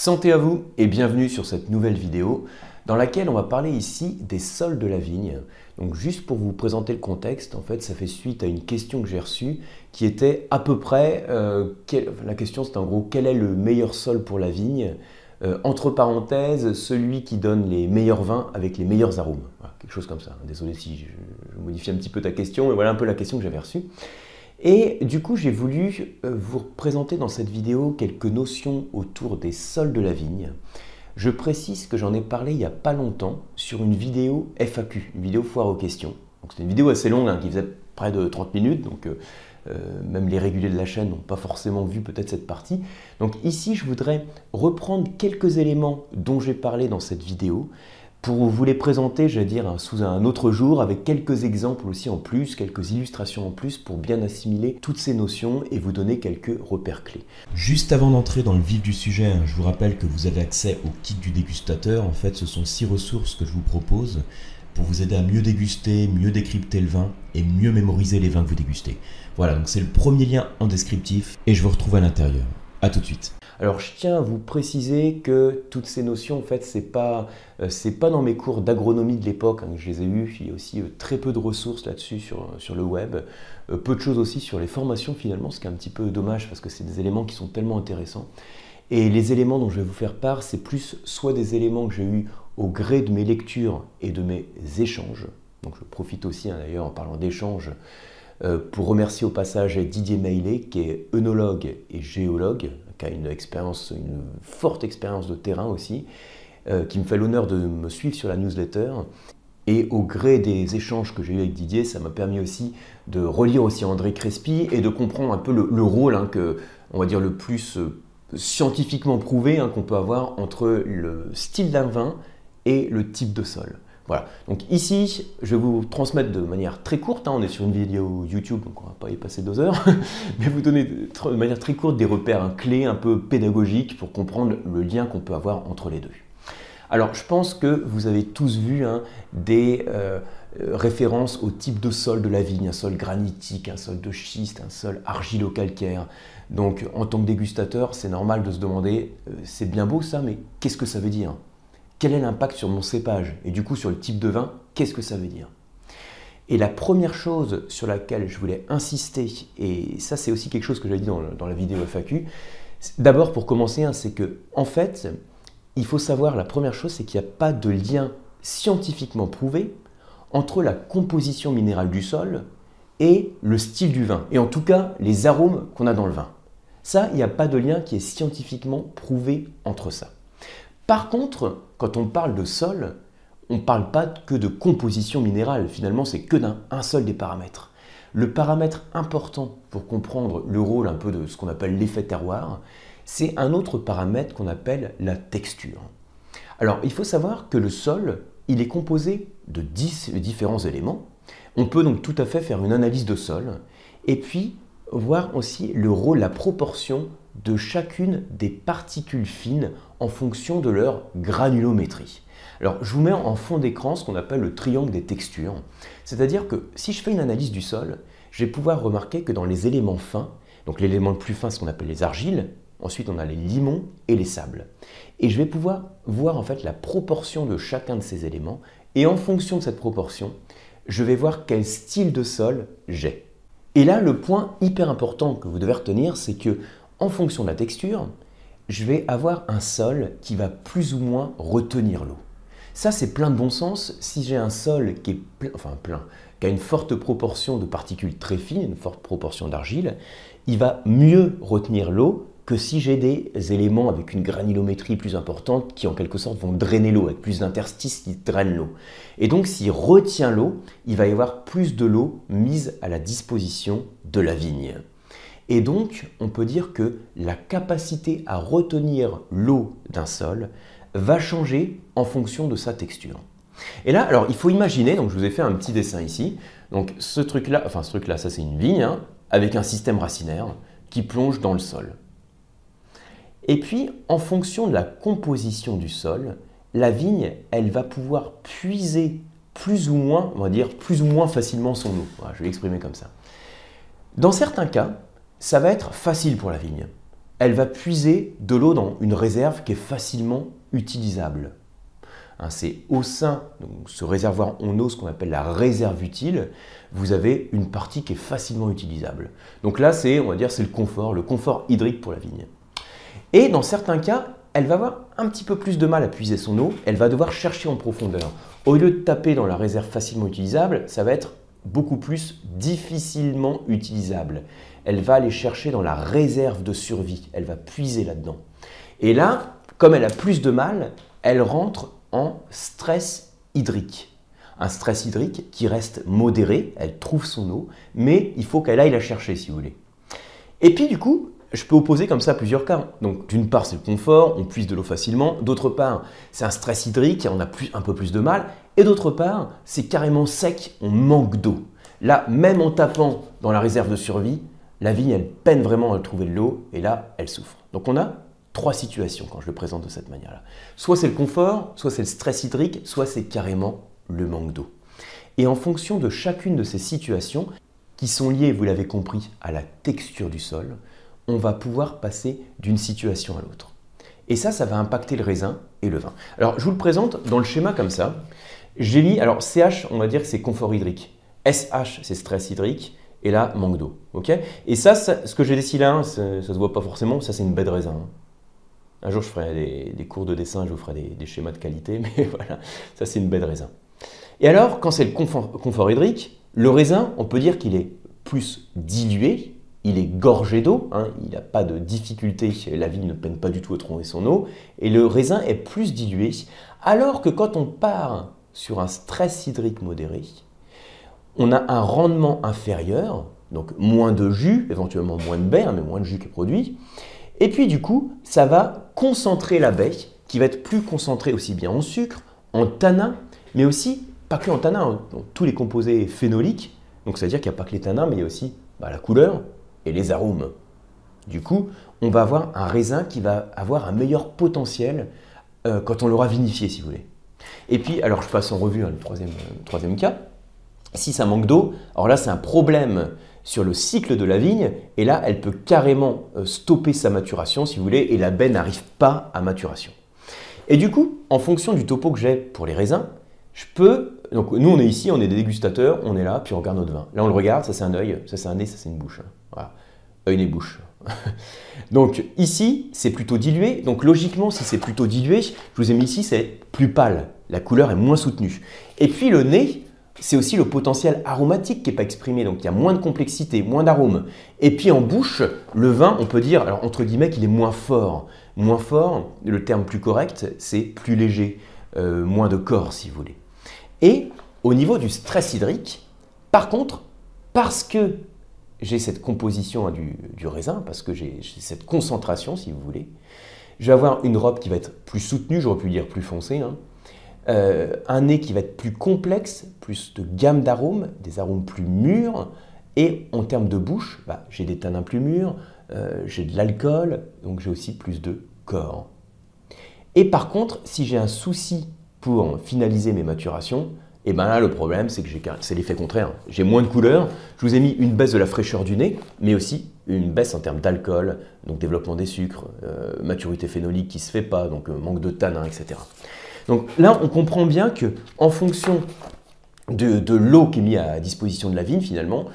Santé à vous et bienvenue sur cette nouvelle vidéo dans laquelle on va parler ici des sols de la vigne. Donc juste pour vous présenter le contexte, en fait ça fait suite à une question que j'ai reçue qui était à peu près, euh, la question c'est en gros quel est le meilleur sol pour la vigne? Euh, entre parenthèses, celui qui donne les meilleurs vins avec les meilleurs arômes. quelque chose comme ça. Désolé si je modifie un petit peu ta question, mais voilà un peu la question que j'avais reçue. Et du coup, j'ai voulu euh, vous présenter dans cette vidéo quelques notions autour des sols de la vigne. Je précise que j'en ai parlé il n'y a pas longtemps sur une vidéo FAQ, une vidéo foire aux questions. C'est une vidéo assez longue hein, qui faisait près de 30 minutes, donc euh, euh, même les réguliers de la chaîne n'ont pas forcément vu peut-être cette partie. Donc ici, je voudrais reprendre quelques éléments dont j'ai parlé dans cette vidéo pour vous les présenter, je vais dire, sous un autre jour, avec quelques exemples aussi en plus, quelques illustrations en plus, pour bien assimiler toutes ces notions et vous donner quelques repères clés. Juste avant d'entrer dans le vif du sujet, hein, je vous rappelle que vous avez accès au kit du dégustateur. En fait, ce sont six ressources que je vous propose pour vous aider à mieux déguster, mieux décrypter le vin et mieux mémoriser les vins que vous dégustez. Voilà, donc c'est le premier lien en descriptif et je vous retrouve à l'intérieur. A tout de suite. Alors je tiens à vous préciser que toutes ces notions, en fait, c'est pas, euh, c'est pas dans mes cours d'agronomie de l'époque hein, que je les ai eus. Il y a aussi euh, très peu de ressources là-dessus sur, sur le web. Euh, peu de choses aussi sur les formations finalement, ce qui est un petit peu dommage parce que c'est des éléments qui sont tellement intéressants. Et les éléments dont je vais vous faire part, c'est plus soit des éléments que j'ai eus au gré de mes lectures et de mes échanges. Donc je profite aussi hein, d'ailleurs en parlant d'échanges pour remercier au passage Didier Meillet, qui est œnologue et géologue, qui a une expérience, une forte expérience de terrain aussi, euh, qui me fait l'honneur de me suivre sur la newsletter. Et au gré des échanges que j'ai eu avec Didier, ça m'a permis aussi de relire aussi André Crespi et de comprendre un peu le, rôle hein, que, on va dire, le plus euh, scientifiquement prouvé hein, qu'on peut avoir entre le style d'un vin et le type de sol. Voilà. Donc ici, je vais vous transmettre de manière très courte, hein, on est sur une vidéo YouTube, donc on va pas y passer deux heures, mais vous donner de manière très courte des repères clés un peu pédagogiques pour comprendre le lien qu'on peut avoir entre les deux. Alors je pense que vous avez tous vu hein, des euh, références au type de sol de la vigne, un sol granitique, un sol de schiste, un sol argilo-calcaire. Donc en tant que dégustateur, c'est normal de se demander, euh, c'est bien beau ça, mais qu'est-ce que ça veut dire? Quel est l'impact sur mon cépage et du coup sur le type de vin, qu'est-ce que ça veut dire Et la première chose sur laquelle je voulais insister, et ça c'est aussi quelque chose que j'ai dit dans, la vidéo FAQ, d'abord pour commencer, hein, c'est que en fait, il faut savoir, la première chose, c'est qu'il n'y a pas de lien scientifiquement prouvé entre la composition minérale du sol et le style du vin, et en tout cas les arômes qu'on a dans le vin. Ça, il n'y a pas de lien qui est scientifiquement prouvé entre ça. Par contre, quand on parle de sol, on ne parle pas que de composition minérale. Finalement, c'est que d'un seul des paramètres. Le paramètre important pour comprendre le rôle un peu de ce qu'on appelle l'effet terroir, c'est un autre paramètre qu'on appelle la texture. Alors, il faut savoir que le sol, il est composé de 10 différents éléments. On peut donc tout à fait faire une analyse de sol et puis voir aussi le rôle, la proportion de chacune des particules fines en fonction de leur granulométrie. Alors, je vous mets en fond d'écran ce qu'on appelle le triangle des textures. C'est-à-dire que si je fais une analyse du sol, je vais pouvoir remarquer que dans les éléments fins, donc l'élément le plus fin, ce qu'on appelle les argiles, ensuite on a les limons et les sables. Et je vais pouvoir voir en fait la proportion de chacun de ces éléments, et en fonction de cette proportion, je vais voir quel style de sol j'ai. Et là, le point hyper important que vous devez retenir, c'est que en fonction de la texture, je vais avoir un sol qui va plus ou moins retenir l'eau. Ça, c'est plein de bon sens. Si j'ai un sol qui est plein, enfin plein, qui a une forte proportion de particules très fines, une forte proportion d'argile, il va mieux retenir l'eau que si j'ai des éléments avec une granulométrie plus importante qui en quelque sorte vont drainer l'eau, avec plus d'interstices qui drainent l'eau. Et donc s'il retient l'eau, il va y avoir plus de l'eau mise à la disposition de la vigne. Et donc, on peut dire que la capacité à retenir l'eau d'un sol va changer en fonction de sa texture. Et là, alors, il faut imaginer, donc je vous ai fait un petit dessin ici, donc ce truc-là, enfin ce truc-là, ça c'est une vigne, hein, avec un système racinaire qui plonge dans le sol. Et puis, en fonction de la composition du sol, la vigne, elle va pouvoir puiser plus ou moins, on va dire, plus ou moins facilement son eau. je vais l'exprimer comme ça. Dans certains cas, ça va être facile pour la vigne. elle va puiser de l'eau dans une réserve qui est facilement utilisable. Hein, c'est au sein de ce réservoir en eau, ce qu'on appelle la réserve utile, vous avez une partie qui est facilement utilisable. Donc là, c'est, on dire, c'est le confort, le confort hydrique pour la vigne. Et dans certains cas, elle va avoir un petit peu plus de mal à puiser son eau, elle va devoir chercher en profondeur. Au lieu de taper dans la réserve facilement utilisable, ça va être beaucoup plus difficilement utilisable. Elle va aller chercher dans la réserve de survie, elle va puiser là-dedans. Et là, comme elle a plus de mal, elle rentre en stress hydrique. Un stress hydrique qui reste modéré, elle trouve son eau, mais il faut qu'elle aille la chercher si vous voulez. Et puis du coup, je peux opposer comme ça plusieurs cas. Donc d'une part c'est le confort, on puise de l'eau facilement, d'autre part c'est un stress hydrique, on a un peu plus de mal, et d'autre part c'est carrément sec, on manque d'eau. Là, même en tapant dans la réserve de survie, la vigne elle peine vraiment à trouver de l'eau, et là elle souffre. Donc on a trois situations quand je le présente de cette manière-là. Soit c'est le confort, soit c'est le stress hydrique, soit c'est carrément le manque d'eau. Et en fonction de chacune de ces situations, qui sont liées, vous l'avez compris, à la texture du sol, on va pouvoir passer d'une situation à l'autre. Et ça, ça va impacter le raisin et le vin. Alors, je vous le présente dans le schéma comme ça. J'ai mis, alors CH, on va dire que c'est confort hydrique. SH, c'est stress hydrique. Et là, manque d'eau. ok? Et ça, ce que j'ai dessiné là, ça ne se voit pas forcément, ça c'est une baie de raisin. Hein. Un jour, je ferai des, cours de dessin, je vous ferai des, schémas de qualité, mais voilà, ça c'est une baie de raisin. Et alors, quand c'est le confort, hydrique, le raisin, on peut dire qu'il est plus dilué, il est gorgé d'eau, hein, il n'a pas de difficulté, la vigne ne peine pas du tout à trouver son eau, et le raisin est plus dilué, alors que quand on part sur un stress hydrique modéré, on a un rendement inférieur, donc moins de jus, éventuellement moins de baie, mais moins de jus qui est produit, et puis du coup, ça va concentrer la baie, qui va être plus concentrée aussi bien en sucre, en tanin, mais aussi, pas que en tanin, hein, tous les composés phénoliques. Donc c'est-à-dire qu'il n'y a pas que les tanins, mais il y a aussi bah, la couleur et les arômes. Du coup, on va avoir un raisin qui va avoir un meilleur potentiel euh, quand on l'aura vinifié, si vous voulez. Et puis, alors je passe en revue hein, le, troisième, euh, troisième cas. Si ça manque d'eau, alors là c'est un problème sur le cycle de la vigne, et là, elle peut carrément euh, stopper sa maturation, si vous voulez, et la baie n'arrive pas à maturation. Et du coup, en fonction du topo que j'ai pour les raisins, je peux. Donc, nous, on est ici, on est des dégustateurs, on est là, puis on regarde notre vin. Là, on le regarde, ça c'est un œil, ça c'est un nez, ça c'est une bouche. Voilà. Œil, nez, bouche. donc, ici, c'est plutôt dilué. Donc, logiquement, si c'est plutôt dilué, je vous ai mis ici, c'est plus pâle. La couleur est moins soutenue. Et puis, le nez, c'est aussi le potentiel aromatique qui n'est pas exprimé, donc il y a moins de complexité, moins d'arôme. Et puis en bouche, le vin, on peut dire, alors entre guillemets, qu'il est moins fort. Moins fort, le terme plus correct, c'est plus léger, euh, moins de corps si vous voulez. Et au niveau du stress hydrique, par contre, parce que j'ai cette composition hein, du, raisin, parce que j'ai cette concentration si vous voulez, je vais avoir une robe qui va être plus soutenue, j'aurais pu dire plus foncée, hein, euh, un nez qui va être plus complexe, plus de gamme d'arômes, des arômes plus mûrs, et en termes de bouche, bah, j'ai des tanins plus mûrs, euh, j'ai de l'alcool, donc j'ai aussi plus de corps. Et par contre, si j'ai un souci pour finaliser mes maturations, et eh ben là le problème c'est que c'est l'effet contraire. J'ai moins de couleurs, je vous ai mis une baisse de la fraîcheur du nez, mais aussi une baisse en termes d'alcool, donc développement des sucres, euh, maturité phénolique qui ne se fait pas, donc manque de tanins, etc. Donc là, on comprend bien que en fonction de, l'eau qui est mise à disposition de la vigne finalement,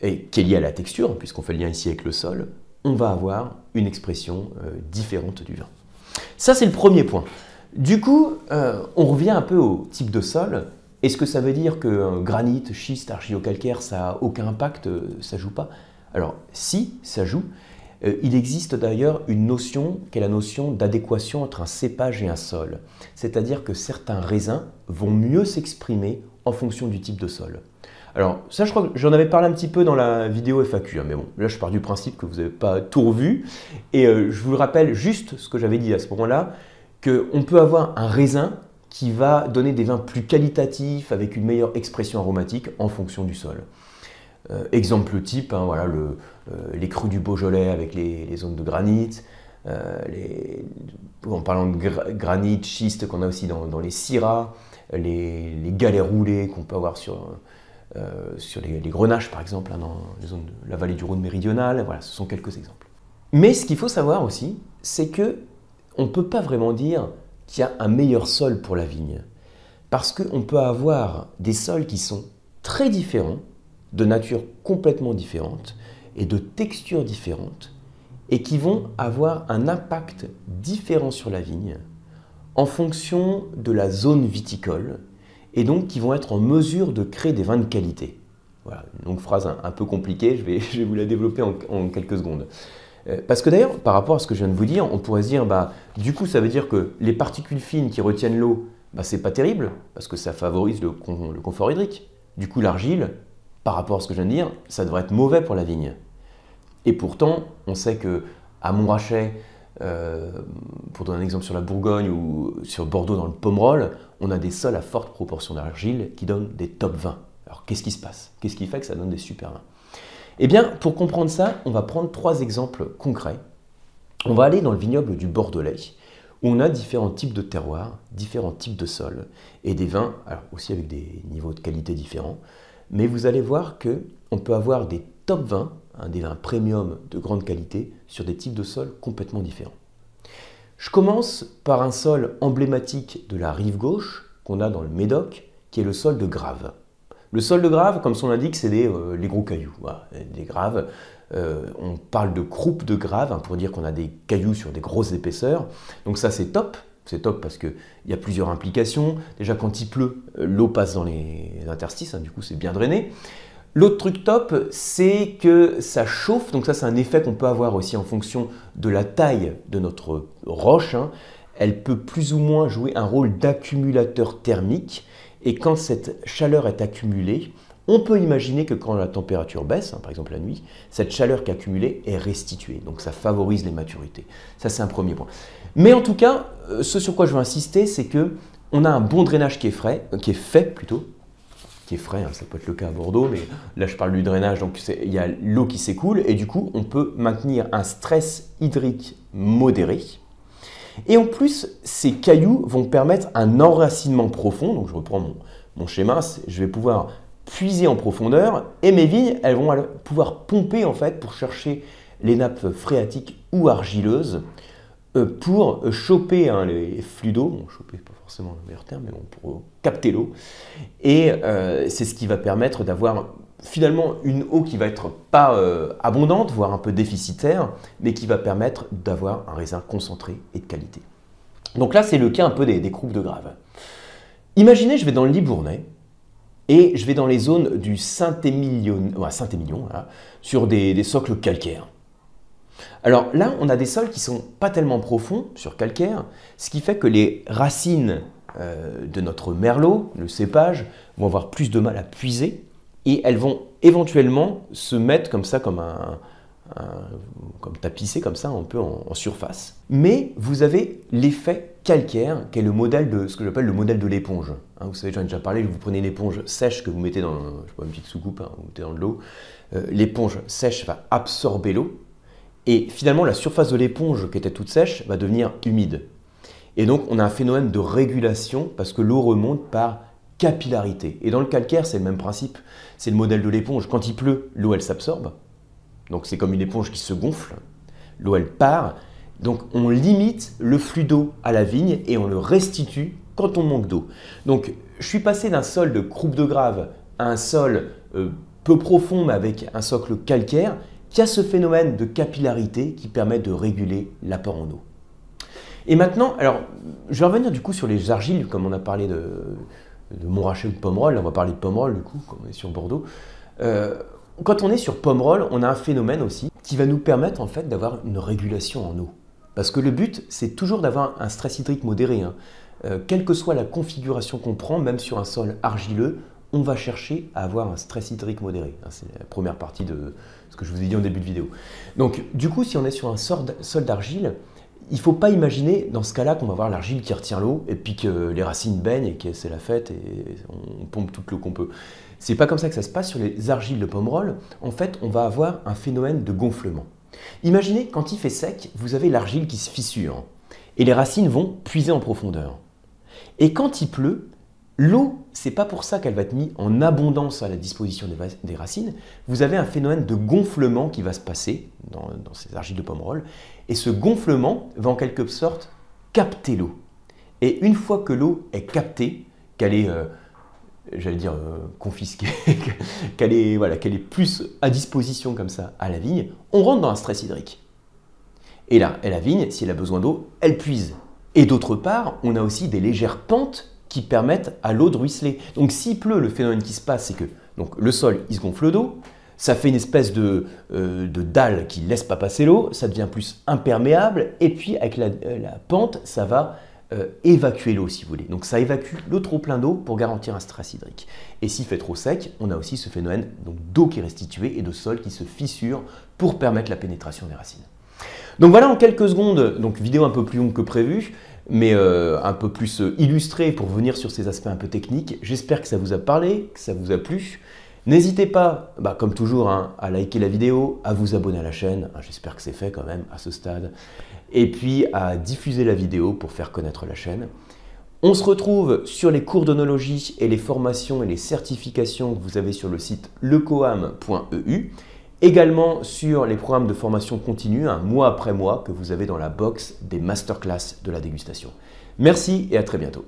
et qui est liée à la texture, puisqu'on fait le lien ici avec le sol, on va avoir une expression euh, différente du vin. Ça, c'est le premier point. Du coup, euh, on revient un peu au type de sol. Est-ce que ça veut dire que granit, schiste, argilo-calcaire, ça n'a aucun impact, euh, ça joue pas? Alors, si, ça joue, euh, il existe d'ailleurs une notion qui est la notion d'adéquation entre un cépage et un sol. C'est-à-dire que certains raisins vont mieux s'exprimer en fonction du type de sol. Alors ça, je crois que j'en avais parlé un petit peu dans la vidéo FAQ, hein, mais bon, là je pars du principe que vous n'avez pas tout revu. Et euh, je vous rappelle juste ce que j'avais dit à ce moment-là, qu'on peut avoir un raisin qui va donner des vins plus qualitatifs, avec une meilleure expression aromatique en fonction du sol. Euh, exemple type, hein, voilà, euh, les crus du Beaujolais avec les, zones de granit, euh, en parlant de granit, schiste qu'on a aussi dans, les syrahs, les, galets roulés qu'on peut avoir sur, les, grenaches par exemple, hein, dans la vallée du Rhône méridionale, voilà, ce sont quelques exemples. Mais ce qu'il faut savoir aussi, c'est que on ne peut pas vraiment dire qu'il y a un meilleur sol pour la vigne. Parce qu'on peut avoir des sols qui sont très différents, de nature complètement différente et de texture différente, et qui vont avoir un impact différent sur la vigne en fonction de la zone viticole, et donc qui vont être en mesure de créer des vins de qualité. Voilà, une longue phrase un, peu compliquée, je vais, vous la développer en, quelques secondes. Euh, parce que d'ailleurs, par rapport à ce que je viens de vous dire, on pourrait se dire, bah, du coup, ça veut dire que les particules fines qui retiennent l'eau, bah, c'est pas terrible, parce que ça favorise le, confort hydrique. Du coup, l'argile, par rapport à ce que je viens de dire, ça devrait être mauvais pour la vigne. Et pourtant, on sait que à Montrachet, euh, pour donner un exemple sur la Bourgogne ou sur Bordeaux dans le Pomerol, on a des sols à forte proportion d'argile qui donnent des top 20. Alors qu'est-ce qui se passe? Qu'est-ce qui fait que ça donne des super vins? Eh bien, pour comprendre ça, on va prendre trois exemples concrets. On va aller dans le vignoble du Bordelais, où on a différents types de terroirs, différents types de sols, et des vins, aussi avec des niveaux de qualité différents. Mais vous allez voir qu'on peut avoir des top 20 des vins premium de grande qualité sur des types de sols complètement différents. Je commence par un sol emblématique de la rive gauche qu'on a dans le Médoc, qui est le sol de Grave. Le sol de Grave, comme son l'indique, c'est euh, les gros cailloux. graves. Euh, on parle de croupe de Grave hein, pour dire qu'on a des cailloux sur des grosses épaisseurs. Donc ça, c'est top. C'est top parce qu'il y a plusieurs implications. Déjà, quand il pleut, euh, l'eau passe dans les interstices, hein, du coup, c'est bien drainé. L'autre truc top, c'est que ça chauffe, donc ça c'est un effet qu'on peut avoir aussi en fonction de la taille de notre roche. Hein. Elle peut plus ou moins jouer un rôle d'accumulateur thermique, et quand cette chaleur est accumulée, on peut imaginer que quand la température baisse, hein, par exemple la nuit, cette chaleur qui est accumulée est restituée, donc ça favorise les maturités. Ça c'est un premier point. Mais en tout cas, euh, ce sur quoi je veux insister, c'est que on a un bon drainage qui est, frais, qui est fait plutôt, qui est frais, hein, ça peut être le cas à Bordeaux, mais là je parle du drainage, donc il y a l'eau qui s'écoule et du coup on peut maintenir un stress hydrique modéré. Et en plus, ces cailloux vont permettre un enracinement profond, donc je reprends mon, mon schéma, je vais pouvoir puiser en profondeur et mes vignes, elles vont pouvoir pomper en fait pour chercher les nappes phréatiques ou argileuses euh, pour choper hein, les flux d'eau, bon, choper pas forcément le meilleur terme, mais bon, pour capter l'eau. Et euh, c'est ce qui va permettre d'avoir finalement une eau qui va être pas euh, abondante, voire un peu déficitaire, mais qui va permettre d'avoir un raisin concentré et de qualité. Donc là, c'est le cas un peu des, croupes de grave. Imaginez, je vais dans le Libournais, et je vais dans les zones du Saint-Émilion, Saint sur des socles calcaires. Alors là, on a des sols qui sont pas tellement profonds sur calcaire, ce qui fait que les racines euh, de notre merlot, le cépage, vont avoir plus de mal à puiser et elles vont éventuellement se mettre comme ça, comme un, comme tapissé comme ça un peu en, surface. Mais vous avez l'effet calcaire, qui est le modèle de ce que j'appelle le modèle de l'éponge. Hein, vous savez, j'en ai déjà parlé, vous prenez une éponge sèche que vous mettez dans une petite soucoupe, hein, vous mettez dans de l'eau. Euh, l'éponge sèche va absorber l'eau et finalement, la surface de l'éponge qui était toute sèche va devenir humide. Et donc, on a un phénomène de régulation parce que l'eau remonte par capillarité. Et dans le calcaire, c'est le même principe. C'est le modèle de l'éponge. Quand il pleut, l'eau, elle s'absorbe. Donc, c'est comme une éponge qui se gonfle. L'eau, elle part. Donc, on limite le flux d'eau à la vigne et on le restitue quand on manque d'eau. Donc, je suis passé d'un sol de croupe de grave à un sol euh, peu profond mais avec un socle calcaire qui a ce phénomène de capillarité qui permet de réguler l'apport en eau. Et maintenant, alors, je vais revenir du coup sur les argiles, comme on a parlé de, de Montrachet ou de Pomerol, on va parler de Pomerol du coup, comme on est sur Bordeaux. Euh, quand on est sur Pomerol, on a un phénomène aussi qui va nous permettre en fait d'avoir une régulation en eau. Parce que le but, c'est toujours d'avoir un stress hydrique modéré. Hein. Euh, quelle que soit la configuration qu'on prend, même sur un sol argileux, on va chercher à avoir un stress hydrique modéré. Hein, c'est la première partie de ce que je vous ai dit en début de vidéo. Donc, du coup, si on est sur un sol d'argile, il ne faut pas imaginer dans ce cas-là qu'on va avoir l'argile qui retient l'eau et puis que les racines baignent et que c'est la fête et on pompe toute l'eau qu'on peut. C'est pas comme ça que ça se passe sur les argiles de Pomerol. En fait, on va avoir un phénomène de gonflement. Imaginez quand il fait sec, vous avez l'argile qui se fissure et les racines vont puiser en profondeur. Et quand il pleut, L'eau, c'est pas pour ça qu'elle va être mise en abondance à la disposition des, racines. Vous avez un phénomène de gonflement qui va se passer dans, ces argiles de pomerol. Et ce gonflement va en quelque sorte capter l'eau. Et une fois que l'eau est captée, qu'elle est, euh, j'allais dire, euh, confisquée, qu'elle est, voilà, qu'elle est plus à disposition comme ça à la vigne, on rentre dans un stress hydrique. Et là, la vigne, si elle a besoin d'eau, elle puise. Et d'autre part, on a aussi des légères pentes qui permettent à l'eau de ruisseler. Donc s'il pleut, le phénomène qui se passe, c'est que donc, le sol, il se gonfle d'eau, ça fait une espèce de, euh, de dalle qui ne laisse pas passer l'eau, ça devient plus imperméable, et puis avec la, euh, pente, ça va euh, évacuer l'eau si vous voulez. Donc ça évacue le trop plein d'eau pour garantir un stress hydrique. Et s'il fait trop sec, on a aussi ce phénomène d'eau qui est restituée et de sol qui se fissure pour permettre la pénétration des racines. Donc voilà en quelques secondes, donc vidéo un peu plus longue que prévu, mais euh, un peu plus euh, illustré pour venir sur ces aspects un peu techniques. J'espère que ça vous a parlé, que ça vous a plu. N'hésitez pas, bah, comme toujours, hein, à liker la vidéo, à vous abonner à la chaîne, hein, j'espère que c'est fait quand même à ce stade, et puis à diffuser la vidéo pour faire connaître la chaîne. On se retrouve sur les cours d'onologie et les formations et les certifications que vous avez sur le site lecoam.eu. Également sur les programmes de formation continue, un mois après mois, que vous avez dans la box des masterclass de la dégustation. Merci et à très bientôt.